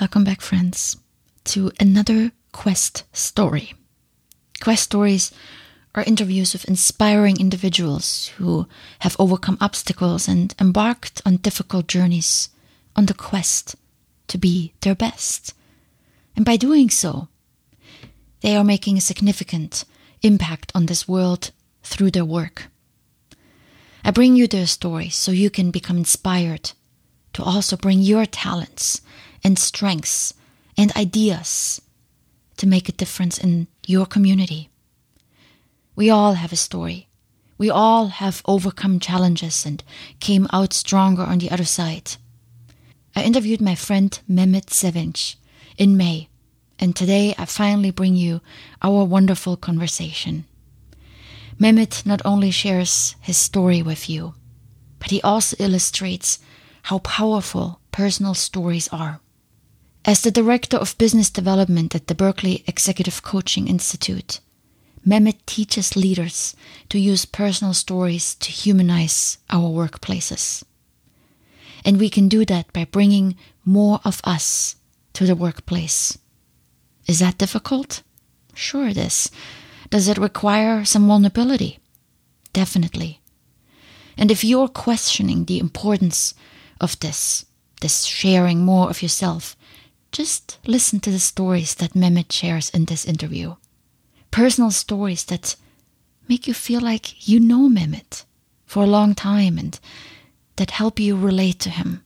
Welcome back, friends, to another Quest story. Quest stories are interviews with inspiring individuals who have overcome obstacles and embarked on difficult journeys on the quest to be their best. And by doing so, they are making a significant impact on this world through their work. I bring you their stories so you can become inspired to also bring your talents and strengths and ideas to make a difference in your community. We all have a story. We all have overcome challenges and came out stronger on the other side. I interviewed my friend Mehmet Sevinç in May, and today I finally bring you our wonderful conversation. Mehmet not only shares his story with you, but he also illustrates how powerful personal stories are. As the Director of Business Development at the Berkeley Executive Coaching Institute, Mehmet teaches leaders to use personal stories to humanize our workplaces. And we can do that by bringing more of us to the workplace. Is that difficult? Sure, it is. Does it require some vulnerability? Definitely. And if you're questioning the importance of this, this sharing more of yourself, just listen to the stories that Mehmet shares in this interview. Personal stories that make you feel like you know Mehmet for a long time and that help you relate to him.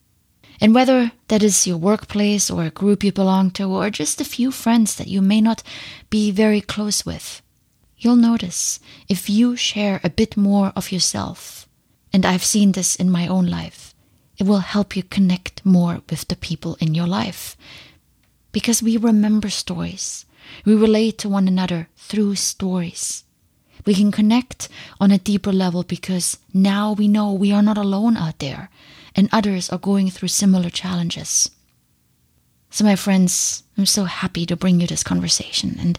And whether that is your workplace or a group you belong to or just a few friends that you may not be very close with, you'll notice if you share a bit more of yourself. And I've seen this in my own life. It will help you connect more with the people in your life because we remember stories. We relate to one another through stories. We can connect on a deeper level because now we know we are not alone out there and others are going through similar challenges. So, my friends, I'm so happy to bring you this conversation and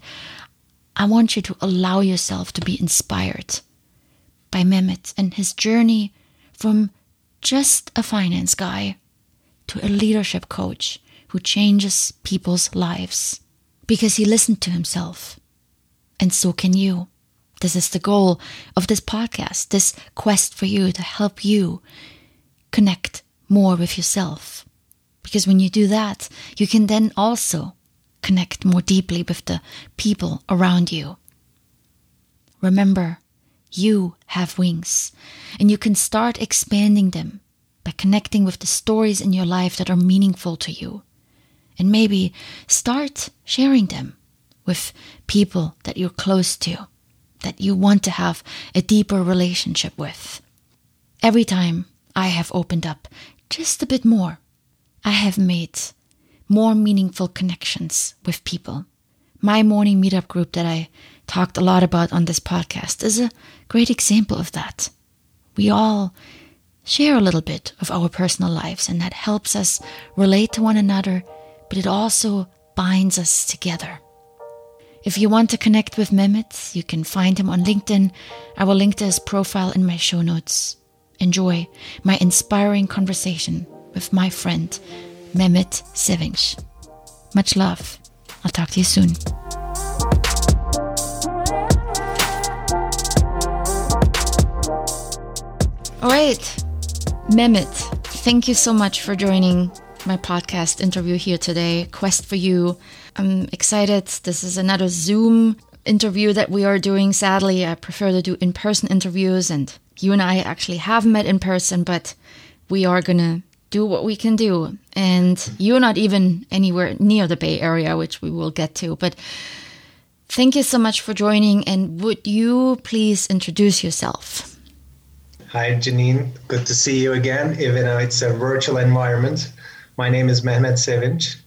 I want you to allow yourself to be inspired by Mehmet and his journey from just a finance guy to a leadership coach who changes people's lives because he listened to himself. And so can you. This is the goal of this podcast, this quest for you to help you connect more with yourself. Because when you do that, you can then also connect more deeply with the people around you. Remember, you have wings, and you can start expanding them by connecting with the stories in your life that are meaningful to you and maybe start sharing them with people that you're close to, that you want to have a deeper relationship with. Every time I have opened up just a bit more, I have made more meaningful connections with people. My morning meetup group that I talked a lot about on this podcast is a great example of that. We all share a little bit of our personal lives, and that helps us relate to one another but it also binds us together. If you want to connect with Mehmet, you can find him on LinkedIn. I will link to his profile in my show notes. Enjoy my inspiring conversation with my friend Mehmet Sevinç. Much love. I'll talk to you soon. All right, Mehmet, thank you so much for joining my podcast interview here today, Quest for You. I'm excited. This is another Zoom interview that we are doing. Sadly, I prefer to do in person interviews, and you and I actually have met in person, but we are going to do what we can do. And you're not even anywhere near the Bay Area, which we will get to. But thank you so much for joining. And would you please introduce yourself? Hi, Janine. Good to see you again, even though it's a virtual environment. My name is Mehmet Sevinç.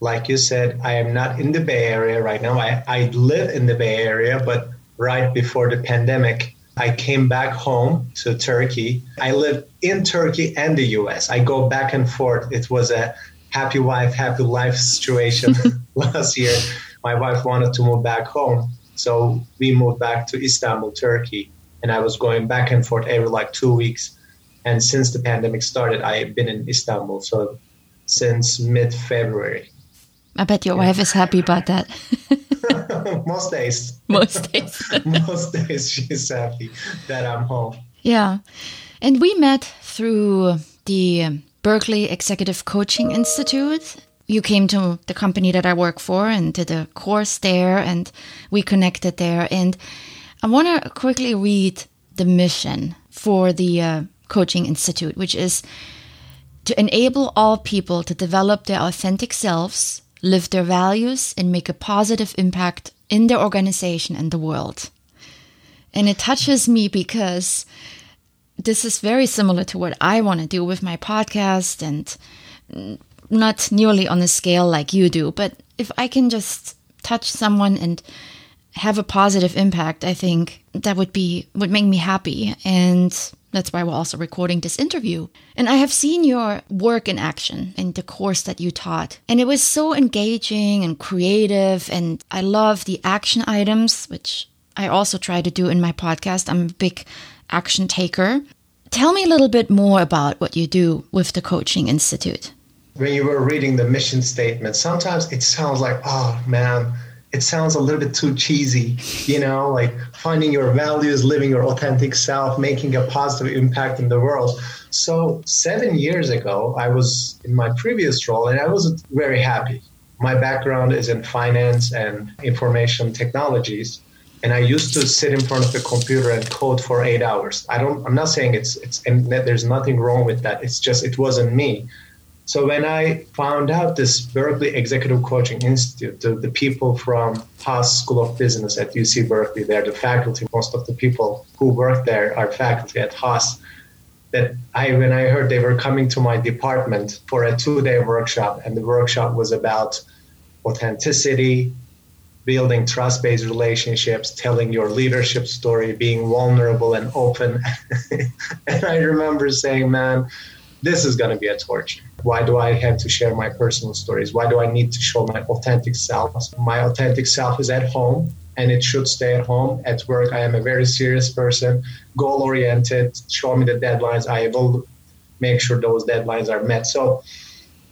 Like you said, I am not in the Bay Area right now. I, I live in the Bay Area, but right before the pandemic, I came back home to Turkey. I live in Turkey and the US. I go back and forth. It was a happy wife, happy life situation last year. My wife wanted to move back home. So we moved back to Istanbul, Turkey. And I was going back and forth every like two weeks. And since the pandemic started, I've been in Istanbul. So since mid February. I bet your wife is happy about that. Most days. Most days. Most days she's happy that I'm home. Yeah. And we met through the Berkeley Executive Coaching Institute. You came to the company that I work for and did a course there, and we connected there. And I want to quickly read the mission for the uh, Coaching Institute, which is to enable all people to develop their authentic selves live their values, and make a positive impact in their organization and the world. And it touches me because this is very similar to what I want to do with my podcast and not nearly on a scale like you do. But if I can just touch someone and have a positive impact, I think that would be would make me happy. And that's why we're also recording this interview. And I have seen your work in action in the course that you taught. And it was so engaging and creative. And I love the action items, which I also try to do in my podcast. I'm a big action taker. Tell me a little bit more about what you do with the Coaching Institute. When you were reading the mission statement, sometimes it sounds like, oh man, it sounds a little bit too cheesy, you know, like finding your values, living your authentic self, making a positive impact in the world. So, seven years ago, I was in my previous role and I wasn't very happy. My background is in finance and information technologies. And I used to sit in front of the computer and code for eight hours. I don't, I'm not saying it's, it's, and there's nothing wrong with that. It's just, it wasn't me. So when I found out this Berkeley Executive Coaching Institute, the, the people from Haas School of Business at UC Berkeley, they're the faculty. Most of the people who work there are faculty at Haas. That I, when I heard they were coming to my department for a two-day workshop, and the workshop was about authenticity, building trust-based relationships, telling your leadership story, being vulnerable and open. and I remember saying, "Man, this is going to be a torture." Why do I have to share my personal stories? Why do I need to show my authentic self? My authentic self is at home and it should stay at home. At work, I am a very serious person, goal oriented. Show me the deadlines. I will make sure those deadlines are met. So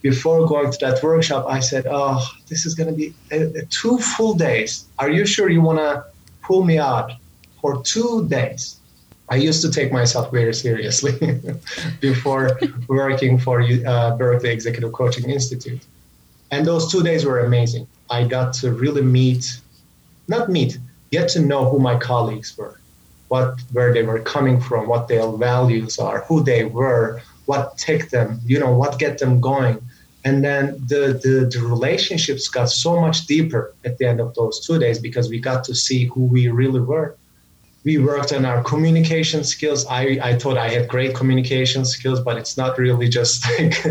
before going to that workshop, I said, Oh, this is going to be a, a two full days. Are you sure you want to pull me out for two days? I used to take myself very seriously before working for uh, Berkeley Executive Coaching Institute. And those two days were amazing. I got to really meet, not meet, get to know who my colleagues were, what where they were coming from, what their values are, who they were, what took them, you know, what get them going. And then the, the, the relationships got so much deeper at the end of those two days because we got to see who we really were we worked on our communication skills. I, I thought I had great communication skills, but it's not really just like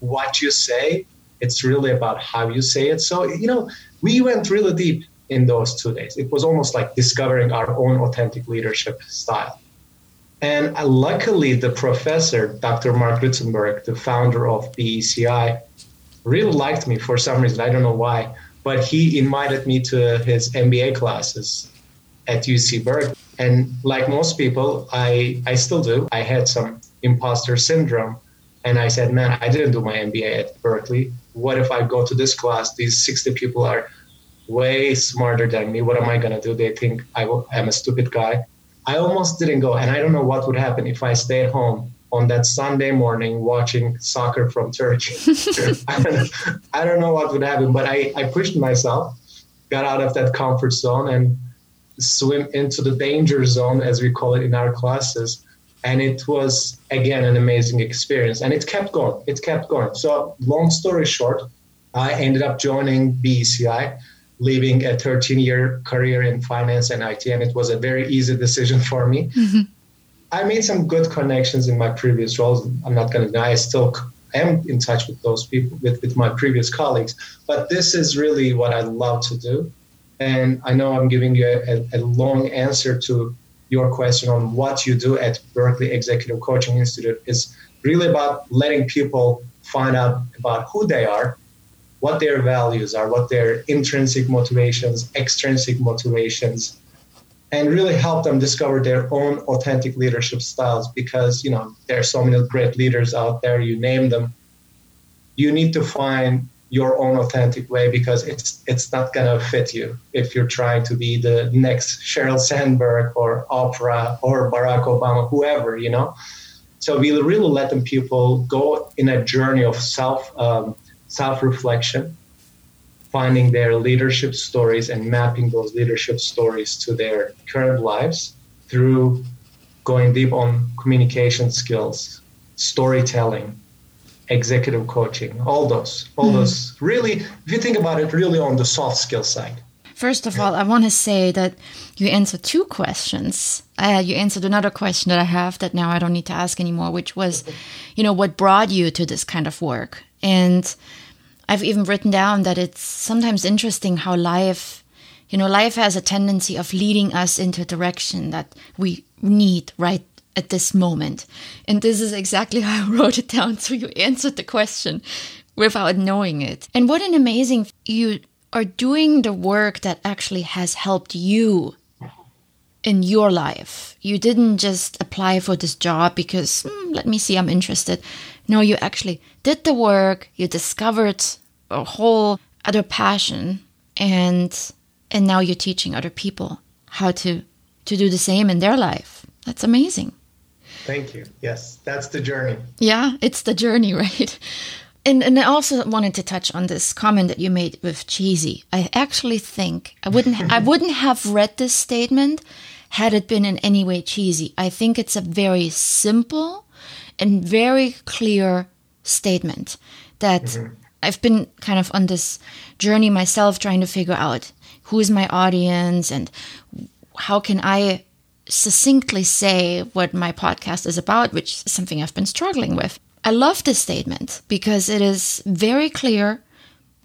what you say. It's really about how you say it. So, you know, we went really deep in those two days. It was almost like discovering our own authentic leadership style. And uh, luckily, the professor, Dr. Mark Rittenberg, the founder of BECI, really liked me for some reason. I don't know why, but he invited me to his MBA classes at UC Berkeley. And like most people, I, I still do. I had some imposter syndrome. And I said, man, I didn't do my MBA at Berkeley. What if I go to this class? These 60 people are way smarter than me. What am I going to do? They think I am a stupid guy. I almost didn't go. And I don't know what would happen if I stayed home on that Sunday morning watching soccer from Turkey. I, don't know, I don't know what would happen, but I, I pushed myself, got out of that comfort zone, and swim into the danger zone, as we call it in our classes. And it was, again, an amazing experience. And it kept going. It kept going. So, long story short, I ended up joining BECI, leaving a 13 year career in finance and IT. And it was a very easy decision for me. Mm-hmm. I made some good connections in my previous roles. I'm not going to deny I still am in touch with those people, with, with my previous colleagues. But this is really what I love to do. And I know I'm giving you a, a, long answer to your question on what you do at Berkeley Executive Coaching Institute. Is really about letting people find out about who they are, what their values are, what their intrinsic motivations, extrinsic motivations, and really help them discover their own authentic leadership styles because you know there are so many great leaders out there you name them. You need to find your own authentic way because it's it's not gonna fit you if you're trying to be the next Sheryl Sandberg or Oprah or Barack Obama, whoever, you know. So we really let them people go in a journey of self um, self reflection, finding their leadership stories and mapping those leadership stories to their current lives through going deep on communication skills, storytelling, executive coaching, all those, all mm those. Really, if you think about it, really on the soft skill side. First of all, I want to say that you answered two questions. Uh, you answered another question that I have that now I don't need to ask anymore, which was, you know, what brought you to this kind of work? And I've even written down that it's sometimes interesting how life, you know, life has a tendency of leading us into a direction that we need right at this moment. And this is exactly how I wrote it down. So you answered the question without knowing it. And what an amazing, you are doing the work that actually has helped you in your life. You didn't just apply for this job because, hmm, let me see, I'm interested. No, you actually did the work, you discovered a whole other passion and and now you're teaching other people how to to do the same in their life. That's amazing. Thank you. Yes, that's the journey. Yeah, it's the journey, right? And and I also wanted to touch on this comment that you made with cheesy. I actually think I wouldn't I wouldn't have read this statement had it been in any way cheesy. I think it's a very simple and very clear statement that mm-hmm. I've been kind of on this journey myself trying to figure out who is my audience and how can I succinctly say what my podcast is about, which is something I've been struggling with. I love this statement because it is very clear.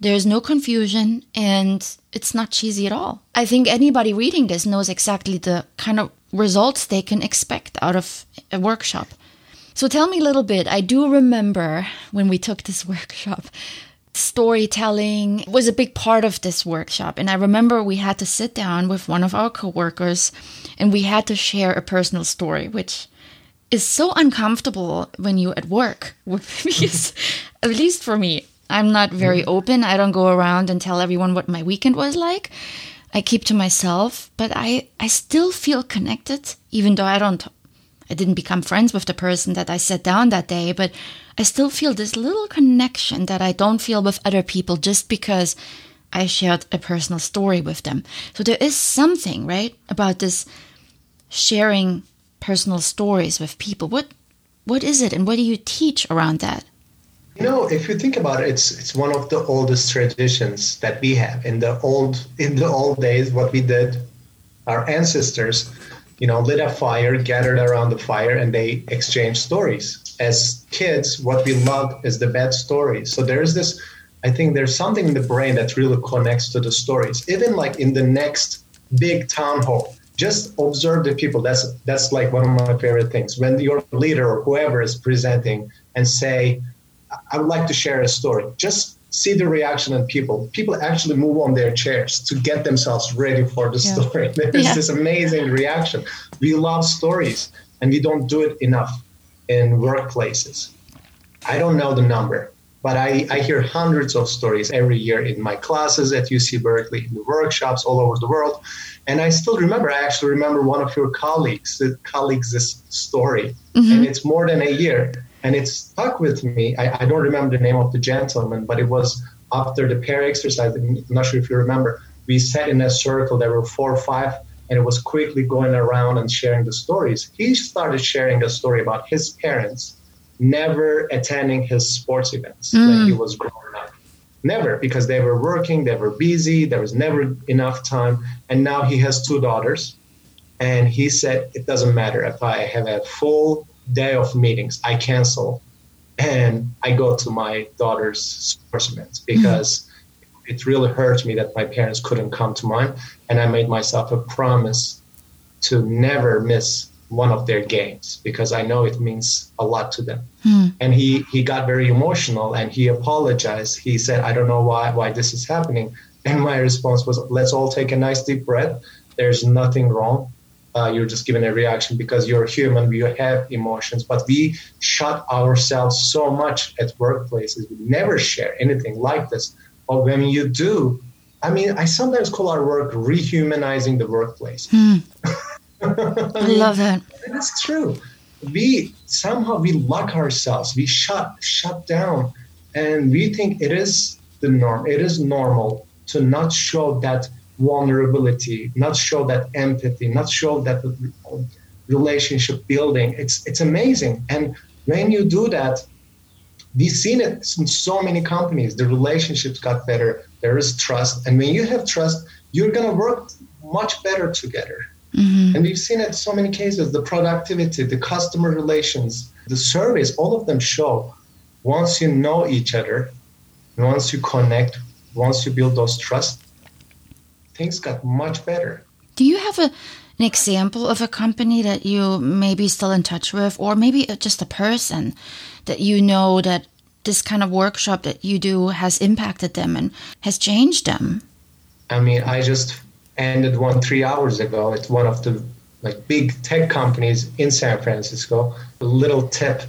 There's no confusion and it's not cheesy at all. I think anybody reading this knows exactly the kind of results they can expect out of a workshop. So tell me a little bit. I do remember when we took this workshop, storytelling was a big part of this workshop. And I remember we had to sit down with one of our coworkers and we had to share a personal story, which is so uncomfortable when you're at work. because, at least for me, I'm not very mm-hmm. open. I don't go around and tell everyone what my weekend was like. I keep to myself, but I, I still feel connected, even though I don't, I didn't become friends with the person that I sat down that day, but I still feel this little connection that I don't feel with other people just because I shared a personal story with them. So there is something, right, about this sharing personal stories with people. What what is it and what do you teach around that? You know, if you think about it, it's it's one of the oldest traditions that we have. In the old in the old days, what we did, our ancestors, you know, lit a fire, gathered around the fire, and they exchanged stories. As kids, what we love is the bad stories. So there's this, I think there's something in the brain that really connects to the stories. Even like in the next big town hall, just observe the people. That's that's like one of my favorite things. When your leader or whoever is presenting and say, I would like to share a story. Just see the reaction in people. People actually move on their chairs to get themselves ready for the yeah. story. There's yeah. this amazing reaction. We love stories and we don't do it enough in workplaces. I don't know the number, but I, I hear hundreds of stories every year in my classes at UC Berkeley, in the workshops all over the world. And I still remember, I actually remember one of your colleagues, colleagues' story. Mm-hmm. And it's more than a year and it stuck with me. I, I, don't remember the name of the gentleman, but it was after the pair exercise. I'm not sure if you remember. We sat in a circle. There were four or five, and it was quickly going around and sharing the stories. He started sharing a story about his parents never attending his sports events mm. when he was growing up. Never, because they were working, they were busy, there was never enough time. And now he has two daughters. And he said, It doesn't matter if I have a full day of meetings, I cancel and I go to my daughter's sports events because mm-hmm. it really hurt me that my parents couldn't come to mine. And I made myself a promise to never miss one of their games because I know it means a lot to them. Mm. And he, he got very emotional and he apologized. He said, I don't know why, why this is happening. And my response was, let's all take a nice deep breath. There's nothing wrong uh, you're just given a reaction because you're human, you have emotions. But we shut ourselves so much at workplaces. We never share anything like this. But when you do, I mean, I sometimes call our work rehumanizing the workplace. Hmm. I love that. That's true. We somehow we lock ourselves, we shut shut down, and we think it is the norm. It is normal to not show that vulnerability, not show that empathy, not show that relationship building. It's it's amazing. And when you do that, we've seen it in so many companies. The relationships got better. There is trust, and when you have trust, you're gonna work much better together. Mm-hmm. And we've seen it so many cases. The productivity, the customer relations, the service all of them show once you know each other, once you connect, once you build those trust, things got much better. Do you have a, an example of a company that you maybe still in touch with, or maybe just a person that you know that this kind of workshop that you do has impacted them and has changed them? I mean, I just ended one three hours ago. It's one of the like big tech companies in San Francisco. A little tip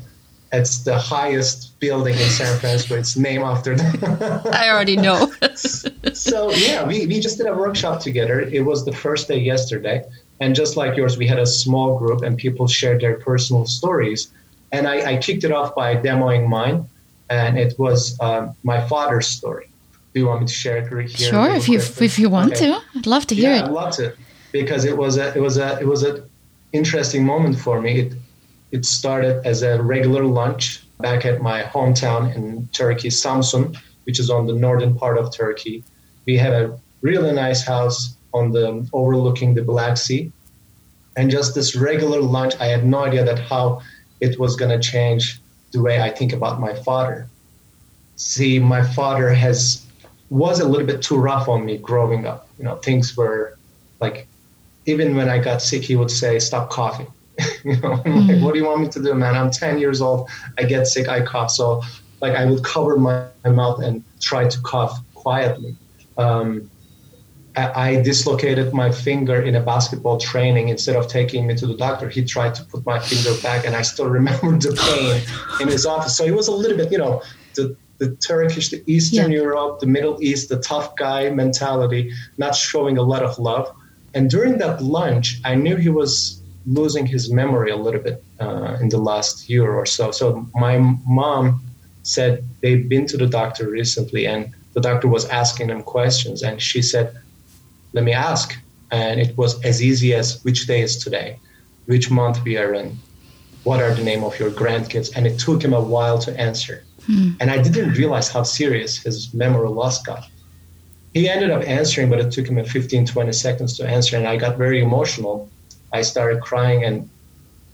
it's the highest building in San Francisco. It's named after them. I already know. so yeah, we, we just did a workshop together. It was the first day yesterday. And just like yours, we had a small group and people shared their personal stories. And I, I kicked it off by demoing mine. And it was um, my father's story. Do you want me to share it here? Sure, if you if you want okay. to, I'd love to hear yeah, it. I'd love to, because it was a it was a it was an interesting moment for me. It it started as a regular lunch back at my hometown in Turkey, Samsun, which is on the northern part of Turkey. We had a really nice house on the overlooking the Black Sea. And just this regular lunch, I had no idea that how it was going to change the way I think about my father. See, my father has was a little bit too rough on me growing up. You know, things were like even when I got sick, he would say, "Stop coughing." you know, mm. like, what do you want me to do, man? I'm 10 years old. I get sick. I cough. So, like, I would cover my, my mouth and try to cough quietly. Um, I, dislocated my finger in a basketball training. Instead of taking me to the doctor, he tried to put my finger back, and I still remember the pain in his office. So he was a little bit, you know, the the Turkish, the Eastern yeah. Europe, the Middle East, the tough guy mentality, not showing a lot of love. And during that lunch, I knew he was losing his memory a little bit uh, in the last year or so. So my mom said they've been to the doctor recently, and the doctor was asking them questions, and she said, "Let me ask." And it was as easy as which day is today, which month we are in, what are the name of your grandkids, and it took him a while to answer. Hmm. And I didn't realize how serious his memory loss got. He ended up answering, but it took him a 15, 20 seconds to answer, and I got very emotional I started crying and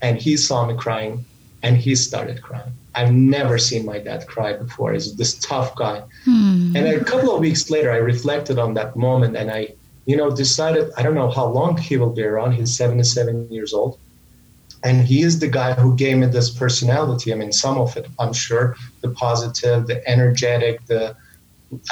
and he saw me crying and he started crying. I've never seen my dad cry before. He's this tough guy. Hmm. And a couple of weeks later, I reflected on that moment and I, you know, decided I don't know how long he will be around. He's 77 years old. And he is the guy who gave me this personality. I mean, some of it, I'm sure, the positive, the energetic, the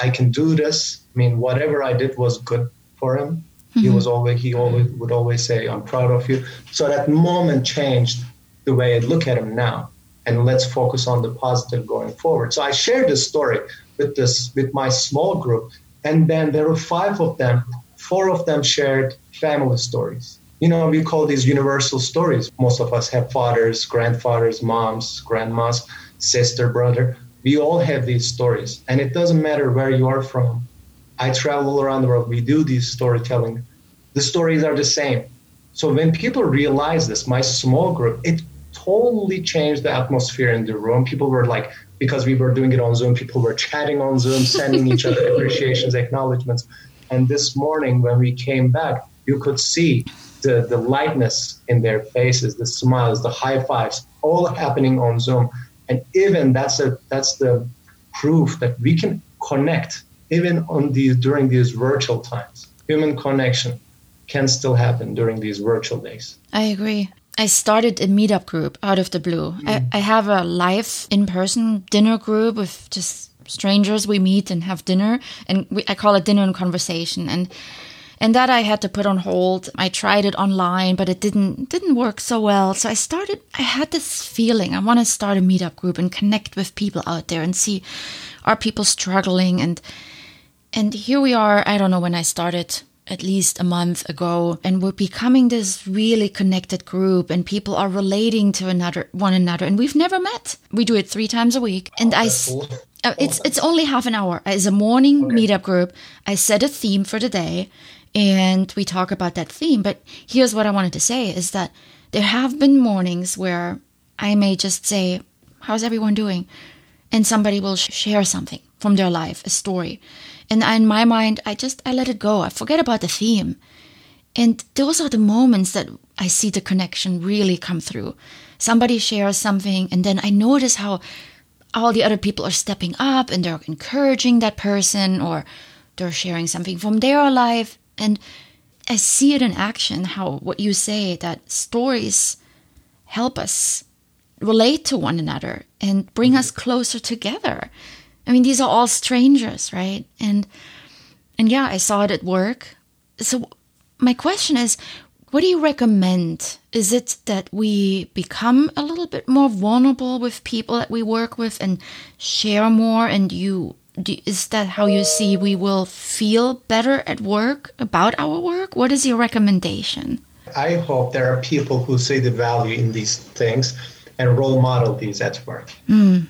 I can do this. I mean, whatever I did was good for him. Mm-hmm. He was always he always would always say, "I'm proud of you." So that moment changed the way I look at him now, and let's focus on the positive going forward. So I shared this story with this with my small group, and then there were five of them. Four of them shared family stories. You know, we call these universal stories. Most of us have fathers, grandfathers, moms, grandmas, sister, brother. We all have these stories, and it doesn't matter where you are from I travel all around the world. We do these storytelling. The stories are the same. So when people realize this, my small group, it totally changed the atmosphere in the room. People were like, because we were doing it on Zoom, people were chatting on Zoom, sending each other appreciations, acknowledgments. And this morning, when we came back, you could see the, the lightness in their faces, the smiles, the high fives, all happening on Zoom. And even that's a that's the proof that we can connect even on these during these virtual times. Human connection can still happen during these virtual days. I agree. I started a meetup group out of the blue. Mm. I, I have a live in person dinner group with just strangers we meet and have dinner, and we, I call it dinner and conversation. And and that I had to put on hold. I tried it online, but it didn't didn't work so well. So I started. I had this feeling I want to start a meetup group and connect with people out there and see are people struggling and and here we are. I don't know when I started at least a month ago and we're becoming this really connected group and people are relating to another one another and we've never met we do it three times a week and Oh, i cool. Uh, it's it's only half an hour. It's a morning Okay. meetup group i set a theme for the day and we talk about that theme. But here's what i wanted to say is that there have been mornings where i may just say how's everyone doing? And somebody will sh- share something from their life a story. And in my mind i just i let it go. I forget about the theme. And those are the moments that i see the connection really come through. Somebody shares something and then i notice how all the other people are stepping up and they're encouraging that person or they're sharing something from their life and i see it in action how what you say that stories help us relate to one another and bring mm-hmm. us closer together. I mean, these are all strangers, right? And and yeah, I saw it at work. So my question is, what do you recommend? Is it that we become a little bit more vulnerable with people that we work with and share more? And you do, is that how you see we will feel better at work about our work? What is your recommendation? I hope there are people who see the value in these things and role model these at work. Mm.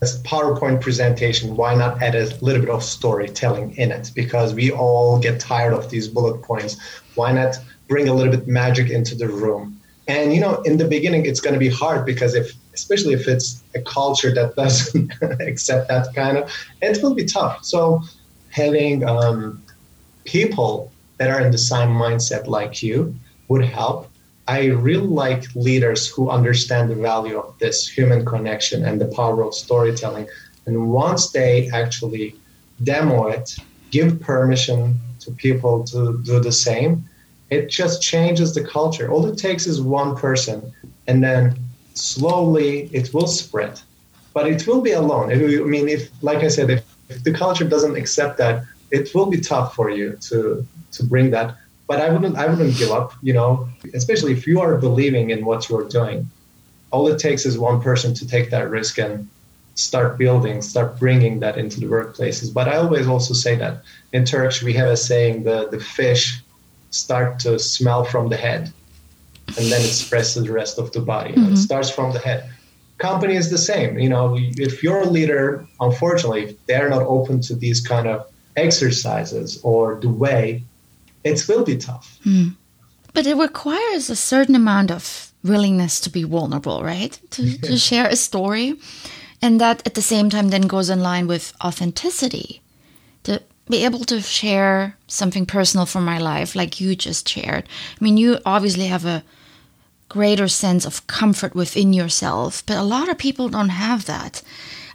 This PowerPoint presentation, why not add a little bit of storytelling in it? Because we all get tired of these bullet points. Why not bring a little bit magic into the room? And you know, in the beginning, it's going to be hard because if, especially if it's a culture that doesn't accept that kind of, it will be tough. So, having um, people that are in the same mindset like you would help. I really like leaders who understand the value of this human connection and the power of storytelling. And once they actually demo it, give permission to people to do the same, it just changes the culture. All it takes is one person, and then slowly it will spread. But it will be alone. I mean, if, like I said, if, if the culture doesn't accept that, it will be tough for you to to bring that but I wouldn't I wouldn't give up, you know, especially if you are believing in what you're doing. All it takes is one person to take that risk and start building, start bringing that into the workplaces. But I always also say that in Turkish we have a saying the the fish start to smell from the head and then it spreads to the rest of the body. Know, It mm-hmm. starts from the head. Company is the same. You know, if you're a leader, unfortunately, if they're not open to these kind of exercises or the way it will be tough. Mm. But it requires a certain amount of willingness to be vulnerable, right? To, to share a story. And that at the same time then goes in line with authenticity. Be able to share something personal from my life, like you just shared. I mean, you obviously have a greater sense of comfort within yourself, but a lot of people don't have that.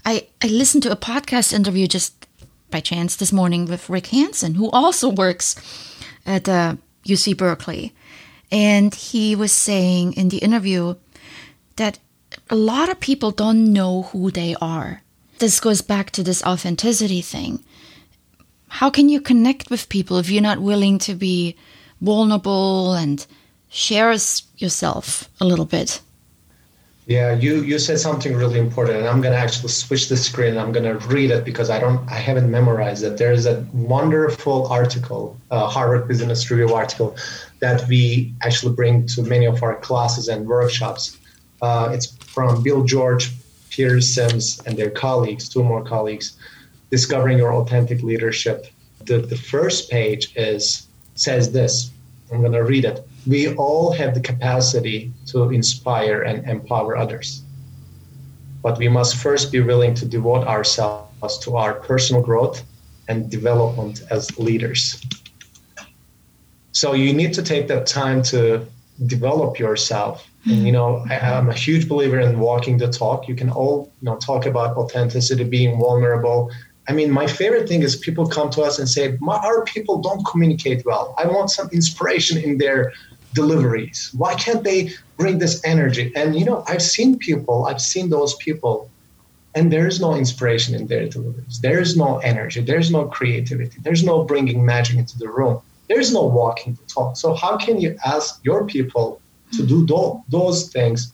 I, I listened to a podcast interview just by chance this morning with Rick Hanson, who also works at uh, UC Berkeley. And he was saying in the interview that a lot of people don't know who they are. This goes back to this authenticity thing. How can you connect with people if you're not willing to be vulnerable and share yourself a little bit? Yeah, you you said something really important, and I'm gonna actually switch the screen. I'm gonna read it because I don't, I haven't memorized it. There is a wonderful article, Harvard Business Review article, that we actually bring to many of our classes and workshops. Uh, it's from Bill George, Peter Sims, and their colleagues, two more colleagues, discovering your authentic leadership. The the first page is says this. I'm gonna read it we all have the capacity to inspire and empower others. But we must first be willing to devote ourselves to our personal growth and development as leaders. So you need to take that time to develop yourself. And you mm-hmm. know, I, I'm a huge believer in walking the talk. You can all you know talk about authenticity, being vulnerable. I mean, my favorite thing is people come to us and say, "My our people don't communicate well. I want some inspiration in their deliveries. Why can't they bring this energy?" And you know, I've seen people, I've seen those people, and there is no inspiration in their deliveries. There is no energy. There's no creativity. There's no bringing magic into the room. There's no walking the talk. So how can you ask your people to do do- those things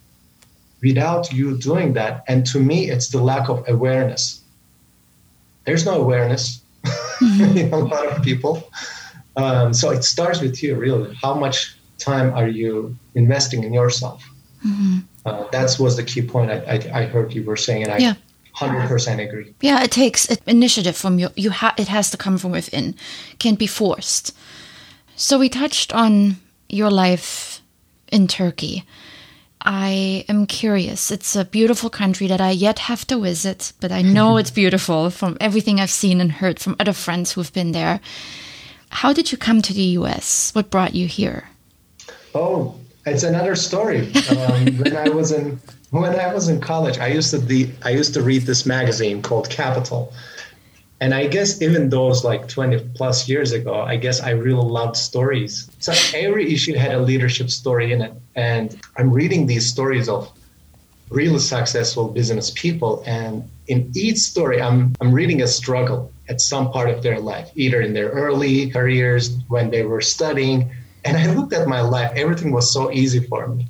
without you doing that? And to me, it's the lack of awareness. There's no awareness in a lot of people. Um, so it starts with you, really. How much time are you investing in yourself? Mm-hmm. Uh, that was the key point I, I, I, heard you were saying, and I yeah. 100% agree. Yeah, it takes initiative from you. You ha- it has to come from within, can't be forced. So we touched on your life in Turkey. I am curious. It's a beautiful country that I yet have to visit, but I know it's beautiful from everything I've seen and heard from other friends who've been there. How did you come to the US? What brought you here? Oh, it's another story. Um, when I was in when I was in college, I used to the I used to read this magazine called Capital, and I guess even those like twenty plus years ago, I guess I really loved stories. So every issue had a leadership story in it, and I'm reading these stories of really successful business people, and in each story, I'm I'm reading a struggle at some part of their life, either in their early careers when they were studying and I looked at my life, everything was so easy for me.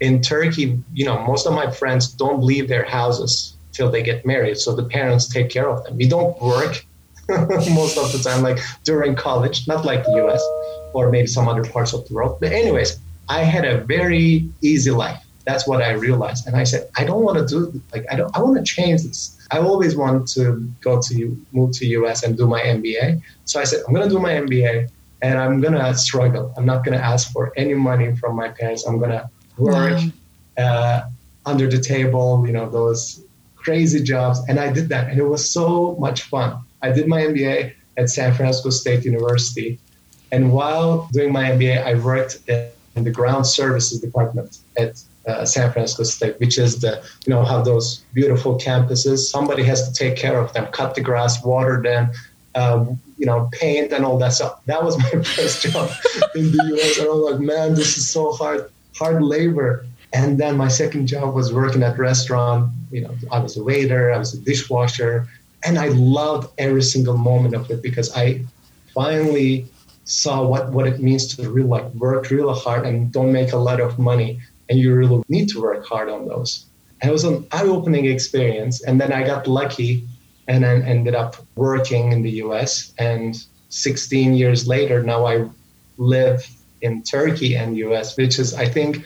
In Turkey, you know, most of my friends don't leave their houses till they get married. So the parents take care of them. We don't work most of the time, like during college, not like the US or maybe some other parts of the world. But, anyways, I had a very easy life. That's what I realized. And I said, I don't want to do like I don't I want to change this. I always wanted to go to move to US and do my MBA. So I said, I'm gonna do my MBA and I'm gonna struggle. I'm not gonna ask for any money from my parents. I'm gonna work wow. uh, under the table, you know, those crazy jobs. And I did that, and it was so much fun. I did my MBA at San Francisco State University, and while doing my MBA, I worked in the ground services department at uh, San Francisco State, which is the you know have those beautiful campuses. Somebody has to take care of them, cut the grass, water them, um, you know, paint and all that stuff. That was my first job in the US. And I was like, man, this is so hard, hard labor. And then my second job was working at restaurant. You know, I was a waiter, I was a dishwasher, and I loved every single moment of it because I finally saw what, what it means to really like work really hard and don't make a lot of money. And you really need to work hard on those. And it was an eye-opening experience. And then I got lucky and then ended up working in the US. And 16 years later, now I live in Turkey and US, which is, I think,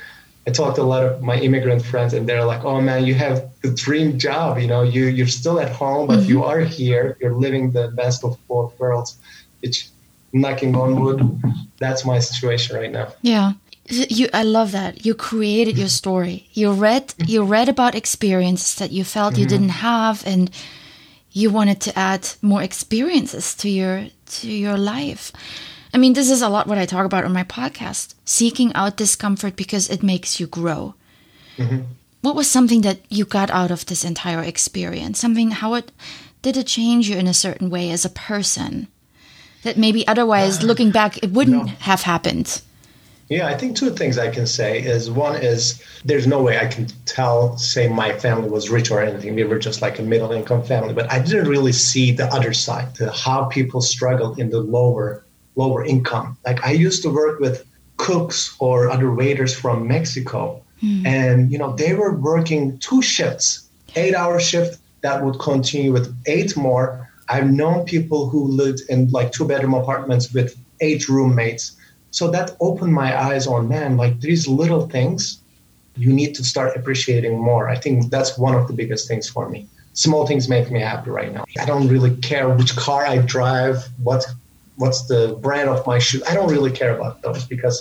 I talked to a lot of my immigrant friends, and they're like, "Oh man, you have the dream job. You know, you you're still at home, but mm-hmm. you are here. You're living the best of both worlds." Which, knocking on wood, that's my situation right now. Yeah, you i love that you created your story you read you read about experiences that you felt you mm-hmm. didn't have and you wanted to add more experiences to your to your life. I mean, this is a lot what I talk about on my podcast, seeking out discomfort because it makes you grow. Mm-hmm. What was something that you got out of this entire experience? Something how it did it change you in a certain way as a person that maybe otherwise, uh, looking back, it wouldn't no. have happened. Yeah, I think two things I can say is one is there's no way I can tell, say my family was rich or anything. We were just like a middle income family, but I didn't really see the other side, the, how people struggled in the lower lower income. Like I used to work with cooks or other waiters from Mexico, mm. and you know they were working two shifts, eight hour shift that would continue with eight more. I've known people who lived in like two bedroom apartments with eight roommates so that opened my eyes on man like these little things you need to start appreciating more i think that's one of the biggest things for me small things make me happy right now i don't really care which car i drive what what's the brand of my shoe i don't really care about those because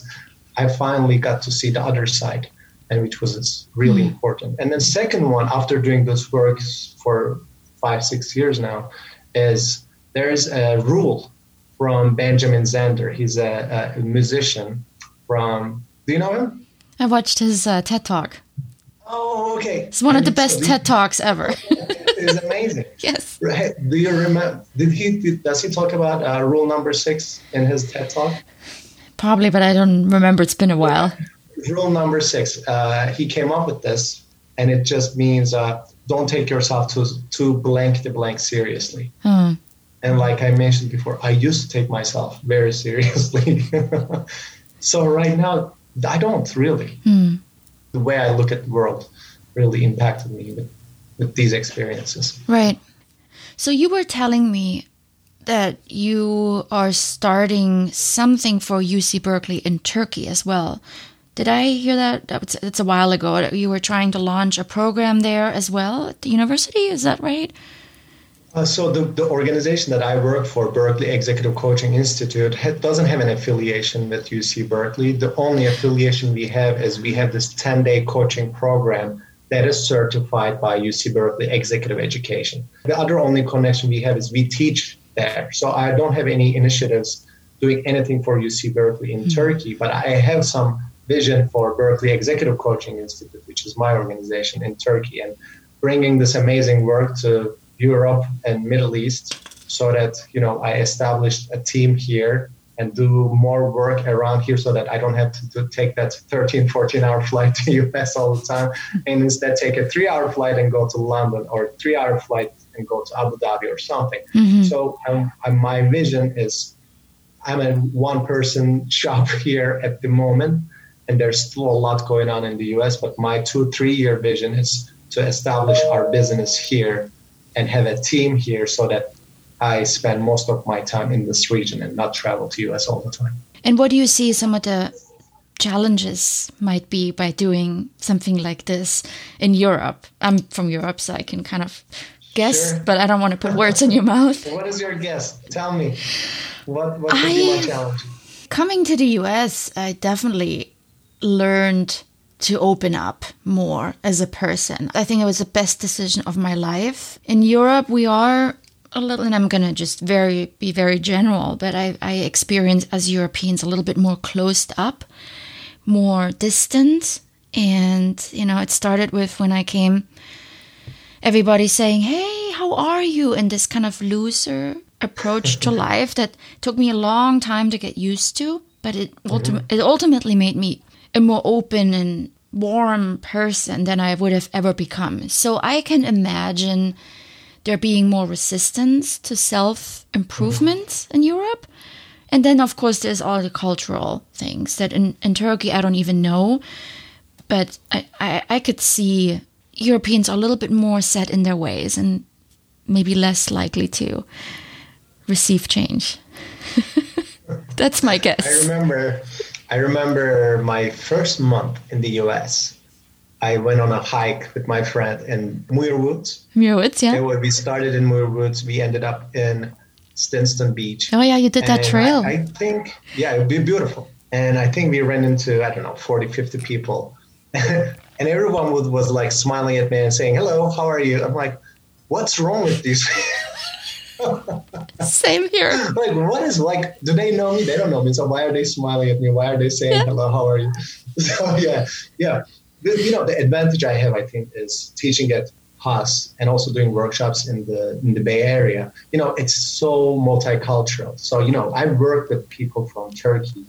i finally got to see the other side and which was really mm-hmm. important and then second one after doing those works for five six years now is there is a rule from Benjamin Zander. He's a, a musician from. Do you know him? I watched his uh, TED Talk. Oh, okay. It's one of the best so TED Talks ever. it's amazing. yes. Right. Do you remember? Did he? Did, does he talk about uh, rule number six in his TED Talk? Probably, but I don't remember. It's been a while. Rule number six. Uh, he came up with this, and it just means uh, don't take yourself too too blank the blank seriously. Hmm And like I mentioned before, I used to take myself very seriously. so right now, I don't really. Mm. The way I look at the world really impacted me with, these experiences. Right. So you were telling me that you are starting something for UC Berkeley in Turkey as well. Did I hear that? It's a while ago. You were trying to launch a program there as well at the university. Is that right? Uh, so the, the organization that I work for, Berkeley Executive Coaching Institute, ha- doesn't have an affiliation with UC Berkeley. The only affiliation we have is we have this 10-day coaching program that is certified by UC Berkeley Executive Education. The other only connection we have is we teach there. So I don't have any initiatives doing anything for UC Berkeley in mm-hmm. Turkey, but I have some vision for Berkeley Executive Coaching Institute, which is my organization in Turkey, and bringing this amazing work to Europe and Middle East so that you know I established a team here and do more work around here so that I don't have to, to, take that 13, 14 hour flight to the US all the time and instead take a three hour flight and go to London or three hour flight and go to Abu Dhabi or something. Mm-hmm. So um, my vision is I'm a one person shop here at the moment and there's still a lot going on in the US, but my two, three year vision is to establish our business here and have a team here so that I spend most of my time in this region and not travel to US all the time. And what do you see some of the challenges might be by doing something like this in Europe? I'm from Europe, so I can kind of guess, sure. but I don't want to put words in your mouth. what is your guess? Tell me. What, what be my challenge? Coming to the US, I definitely learned to open up more as a person. I think it was the best decision of my life. In Europe, we are a little, and I'm going to just very be very general, but I, I experience as Europeans a little bit more closed up, more distant. And, you know, it started with when I came, everybody saying, Hey, how are you? And this kind of looser approach to life that took me a long time to get used to, but it, mm-hmm. it ultimately made me a more open and warm person than I would have ever become. So I can imagine there being more resistance to self improvement mm. in Europe. And then, of course, there's all the cultural things that in, in Turkey I don't even know. But I, I, I could see Europeans are a little bit more set in their ways and maybe less likely to receive change. That's my guess. I remember I remember my first month in the US. I went on a hike with my friend in Muir Woods. Muir Woods, yeah. And we started in Muir Woods. We ended up in Stinson Beach. Oh, yeah, you did that trail. I, I think, yeah, it would be beautiful. And I think we ran into, I don't know, 40, 50 people. and everyone was, was like smiling at me and saying, hello, how are you? I'm like, what's wrong with these Same here. like, what is like? Do they know me? They don't know me. So why are they smiling at me? Why are they saying yeah. hello? How are you? So yeah, yeah. You know, the advantage I have, I think, is teaching at Haas and also doing workshops in the in the Bay Area. You know, it's so multicultural. So you know, I work with people from Turkey,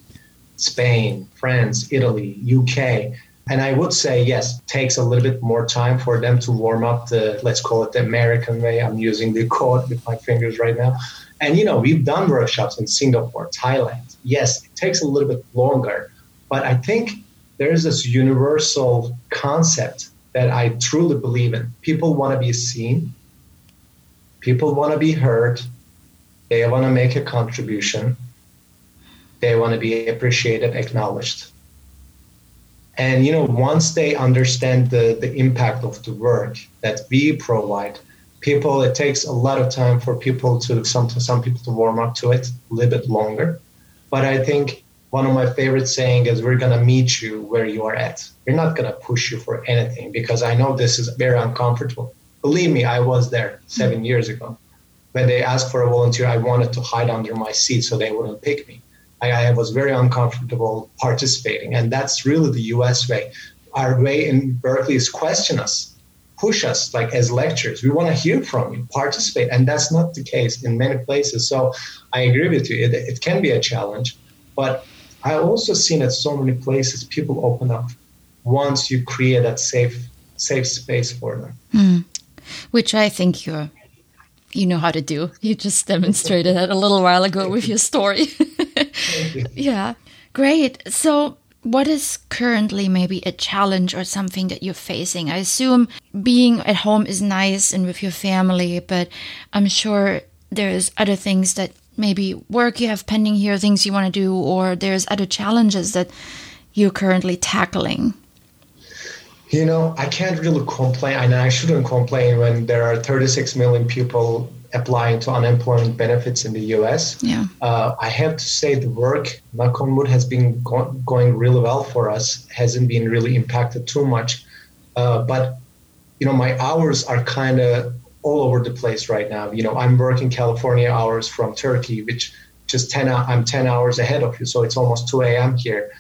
Spain, France, Italy, UK and I would say, yes, takes a little bit more time for them to warm up the, let's call it the American way. I'm using the code with my fingers right now. And, you know, we've done workshops in Singapore, Thailand. Yes, it takes a little bit longer, but I think there's this universal concept that I truly believe in. People want to be seen, people want to be heard, they want to make a contribution, they want to be appreciated, acknowledged and you know, once they understand the, the impact of the work that we provide, people it takes a lot of time for people to some some people to warm up to it a little bit longer. But I think one of my favorite saying is we're gonna meet you where you are at. We're not gonna push you for anything because I know this is very uncomfortable. Believe me, I was there 7 years ago. When they asked for a volunteer, I wanted to hide under my seat so they wouldn't pick me. I, I was very uncomfortable participating. And that's really the US way. Our way in Berkeley is question us, push us like as lecturers. We want to hear from you, participate. And that's not the case in many places. So I agree with you. It, it can be a challenge. But I also seen at so many places people open up once you create that safe safe space for them. Mm. Which I think you're you know how to do. You just demonstrated that a little while ago with your story. you. yeah, great. So, what is currently maybe a challenge or something that you're facing? I assume being at home is nice and with your family, but I'm sure there's other things that maybe work you have pending here, things you want to do, or there's other challenges that you're currently tackling. You know, I can't really complain, and I shouldn't complain when there are 36 million people applying to unemployment benefits in the US. Yeah. Uh, I have to say the work, knock on wood, has been go- going really well for us, hasn't been really impacted too much. Uh, but, you know, my hours are kind of all over the place right now. You know, I'm working California hours from Turkey, which just 10, I'm 10 hours ahead of you. So it's almost 2 a.m. here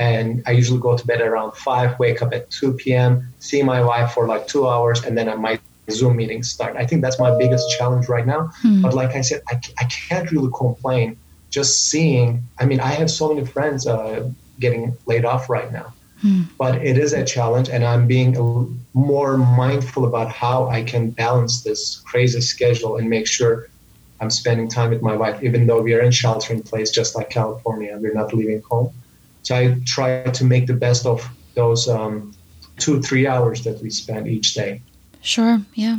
and I usually go to bed around five, wake up at 2 p.m., see my wife for like two hours, and then my Zoom meetings start. I think that's my biggest challenge right now. Hmm. But like I said, I, I can't really complain. Just seeing, I mean, I have so many friends uh, getting laid off right now. But it is a challenge, and I'm being more mindful about how I can balance this crazy schedule and make sure I'm spending time with my wife, even though we are in shelter in place, just like California. We're not leaving home. So I try to make the best of those um, two, three hours that we spend each day. Sure, yeah.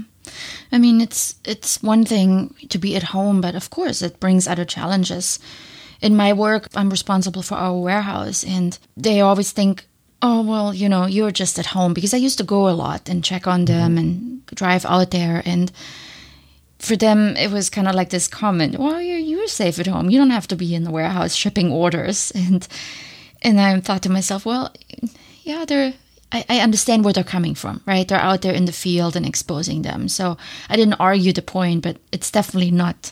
I mean, it's it's one thing to be at home, but of course, it brings other challenges. In my work, I'm responsible for our warehouse, and they always think, "Oh, well, you know, you're just at home." Because I used to go a lot and check on them mm-hmm. and drive out there, and for them, it was kind of like this comment, "Well, you're you're safe at home. You don't have to be in the warehouse shipping orders." And and I thought to myself, well, yeah, they're. I, I understand where they're coming from, right? They're out there in the field and exposing them. So I didn't argue the point, but it's definitely not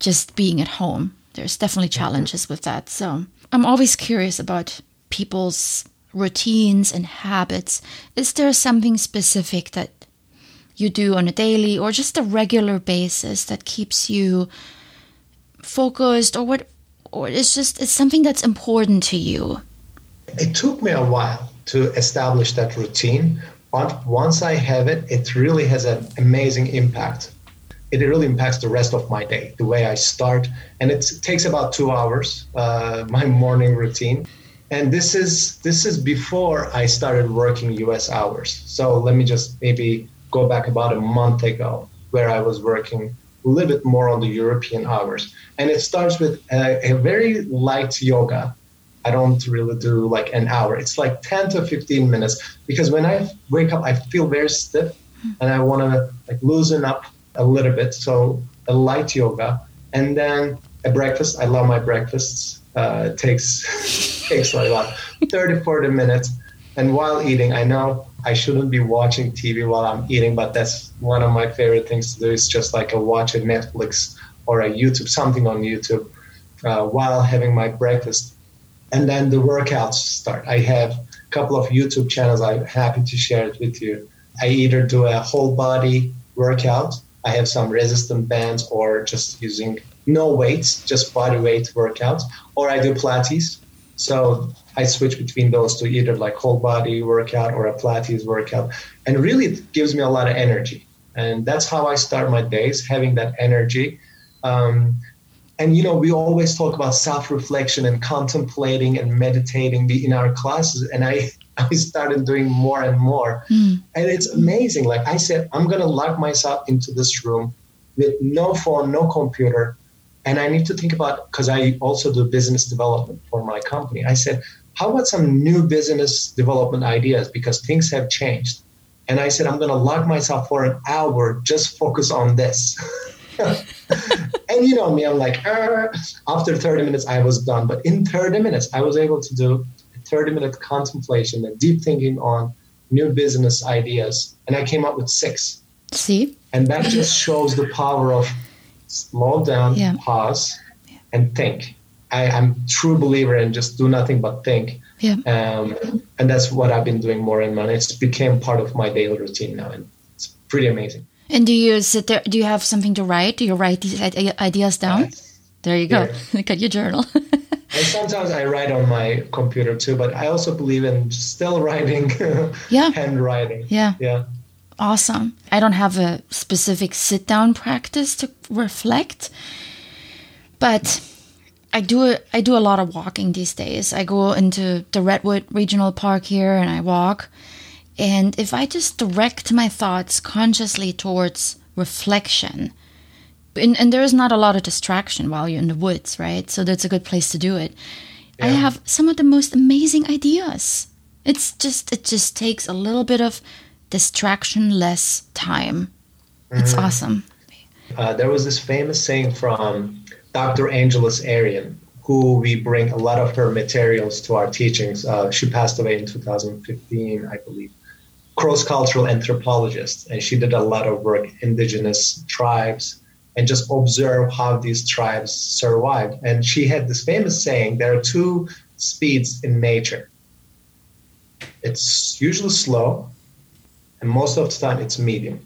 just being at home. There's definitely challenges with that. So I'm always curious about people's routines and habits. Is there something specific that you do on a daily or just a regular basis that keeps you focused or what or it's just it's something that's important to you It took me a while to establish that routine, but once I have it, it really has an amazing impact. It really impacts the rest of my day, the way I start, and it takes about two hours. Uh, my morning routine, and this is this is before I started working U.S. hours. So let me just maybe go back about a month ago, where I was working a little bit more on the European hours, and it starts with a, a very light yoga I don't really do like an hour. It's like 10 to 15 minutes because when I wake up, I feel very stiff and I want to like loosen up a little bit. So a light yoga and then a breakfast. I love my breakfasts. Uh, takes takes like about 30, 40 minutes. And while eating, I know I shouldn't be watching TV while I'm eating, but that's one of my favorite things to do. Is just like a watch a Netflix or a YouTube, something on YouTube, uh, while having my breakfast and then the workouts start. I have a couple of YouTube channels. I'm happy to share it with you. I either do a whole body workout. I have some resistant bands or just using no weights, just body weight workouts, or I do Pilates. So I switch between those two, either like whole body workout or a Pilates workout. And really, it gives me a lot of energy. And that's how I start my days, having that energy. Um, and you know we always talk about self-reflection and contemplating and meditating in our classes and i i started doing more and more mm. and it's amazing like i said i'm going to lock myself into this room with no phone no computer and i need to think about because i also do business development for my company i said how about some new business development ideas because things have changed and i said i'm going to lock myself for an hour just focus on this and you know me, I'm like, uh, after 30 minutes, I was done. But in 30 minutes, I was able to do a 30 minute contemplation and deep thinking on new business ideas. And I came up with six. See? And that just shows the power of slow down, Yeah. pause, and think. I, I'm true believer in just do nothing but think. Yeah. Um, and that's what I've been doing more and more. It's became part of my daily routine now. And it's pretty amazing. And do you sit there? Do you have something to write? Do you write these ideas down? There you go. Yeah. Look at your journal. And sometimes I write on my computer too, but I also believe in still writing Yeah. handwriting. yeah. Yeah. Awesome. I don't have a specific sit down practice to reflect, but I do I do a lot of walking these days. I go into the Redwood Regional Park here and I walk. And if I just direct my thoughts consciously towards reflection, and, and there is not a lot of distraction while you're in the woods, right? So that's a good place to do it. Yeah. I have some of the most amazing ideas. It's just it just takes a little bit of distraction less time. It's mm-hmm. awesome. Uh, there was this famous saying from Dr. Angeles Arrien, who we bring a lot of her materials to our teachings. Uh, she passed away in 2015, I believe. Cross cultural anthropologist, and she did a lot of work indigenous tribes and just observe how these tribes survived. And she had this famous saying there are two speeds in nature it's usually slow, and most of the time it's medium.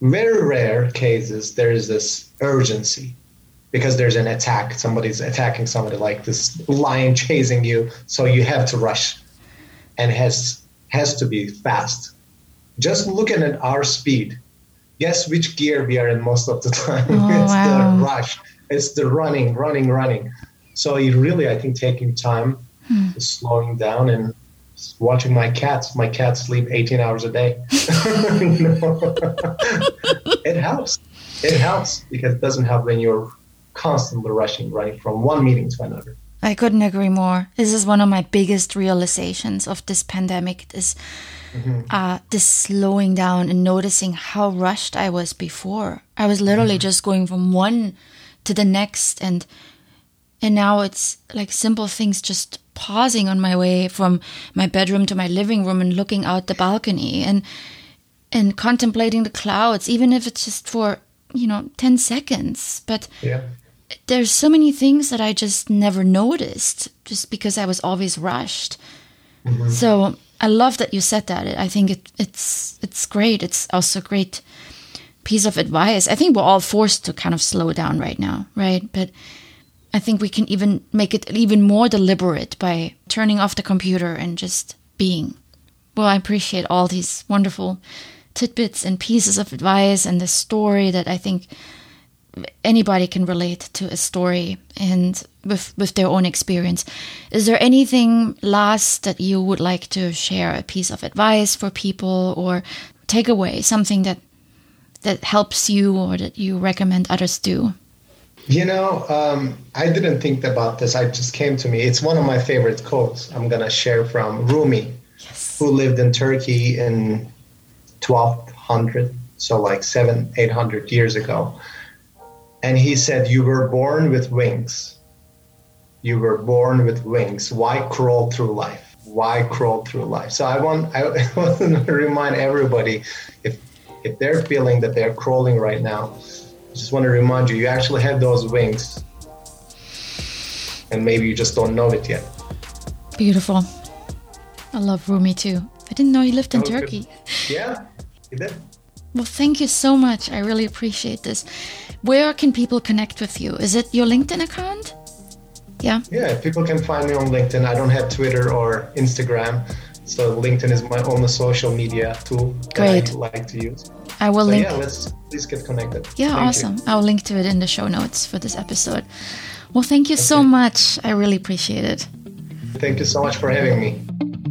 Very rare cases there is this urgency because there's an attack. Somebody's attacking somebody like this lion chasing you, so you have to rush, and has has to be fast. Just looking at our speed, guess which gear we are in most of the time? Oh, it's wow. the rush. It's the running, running, running. So you really, I think, taking time, hmm. slowing down, and watching my cats. My cats sleep 18 hours a day. it helps. It helps because it doesn't help when you're constantly rushing, running from one meeting to another. I couldn't agree more. This is one of my biggest realizations of this pandemic. This, mm-hmm. uh, this slowing down and noticing how rushed I was before. I was literally mm-hmm. just going from one to the next, and and now it's like simple things just pausing on my way from my bedroom to my living room and looking out the balcony and and contemplating the clouds even if it's just for you know 10 seconds. But yeah. there's so many things that i just never noticed just because i was always rushed. Mm-hmm. so i love that you said that. I think it, it's it's great. It's also a great piece of advice. I think we're all forced to kind of slow down right now right? But I think we can even make it even more deliberate by turning off the computer and just being. Well, I appreciate all these wonderful tidbits and pieces of advice and the story that I think anybody can relate to a story and with with their own experience. Is there anything last that you would like to share a piece of advice for people or take away something that that helps you or that you recommend others do? You know, um, I didn't think about this. I just came to me. It's one of my favorite quotes. I'm gonna share from Rumi, yes. who lived in Turkey in 1200, so like seven, eight hundred years ago. And he said, "You were born with wings. You were born with wings. Why crawl through life? Why crawl through life?" So I want I want to remind everybody, if if they're feeling that they're crawling right now just want to remind you, you actually have those wings. And maybe you just don't know it yet. Beautiful. I love Rumi too. I didn't know he lived in Turkey. Yeah, he did. Well, thank you so much. I really appreciate this. Where can people connect with you? Is it your LinkedIn account? Yeah. Yeah, people can find me on LinkedIn. I don't have Twitter or Instagram. So LinkedIn is my only social media tool that I like to use. I will so link. Yeah, let's please get connected. Yeah, thank awesome. You. I'll link to it in the show notes for this episode. Well, thank you okay. so much. I really appreciate it. Thank you so much for having me.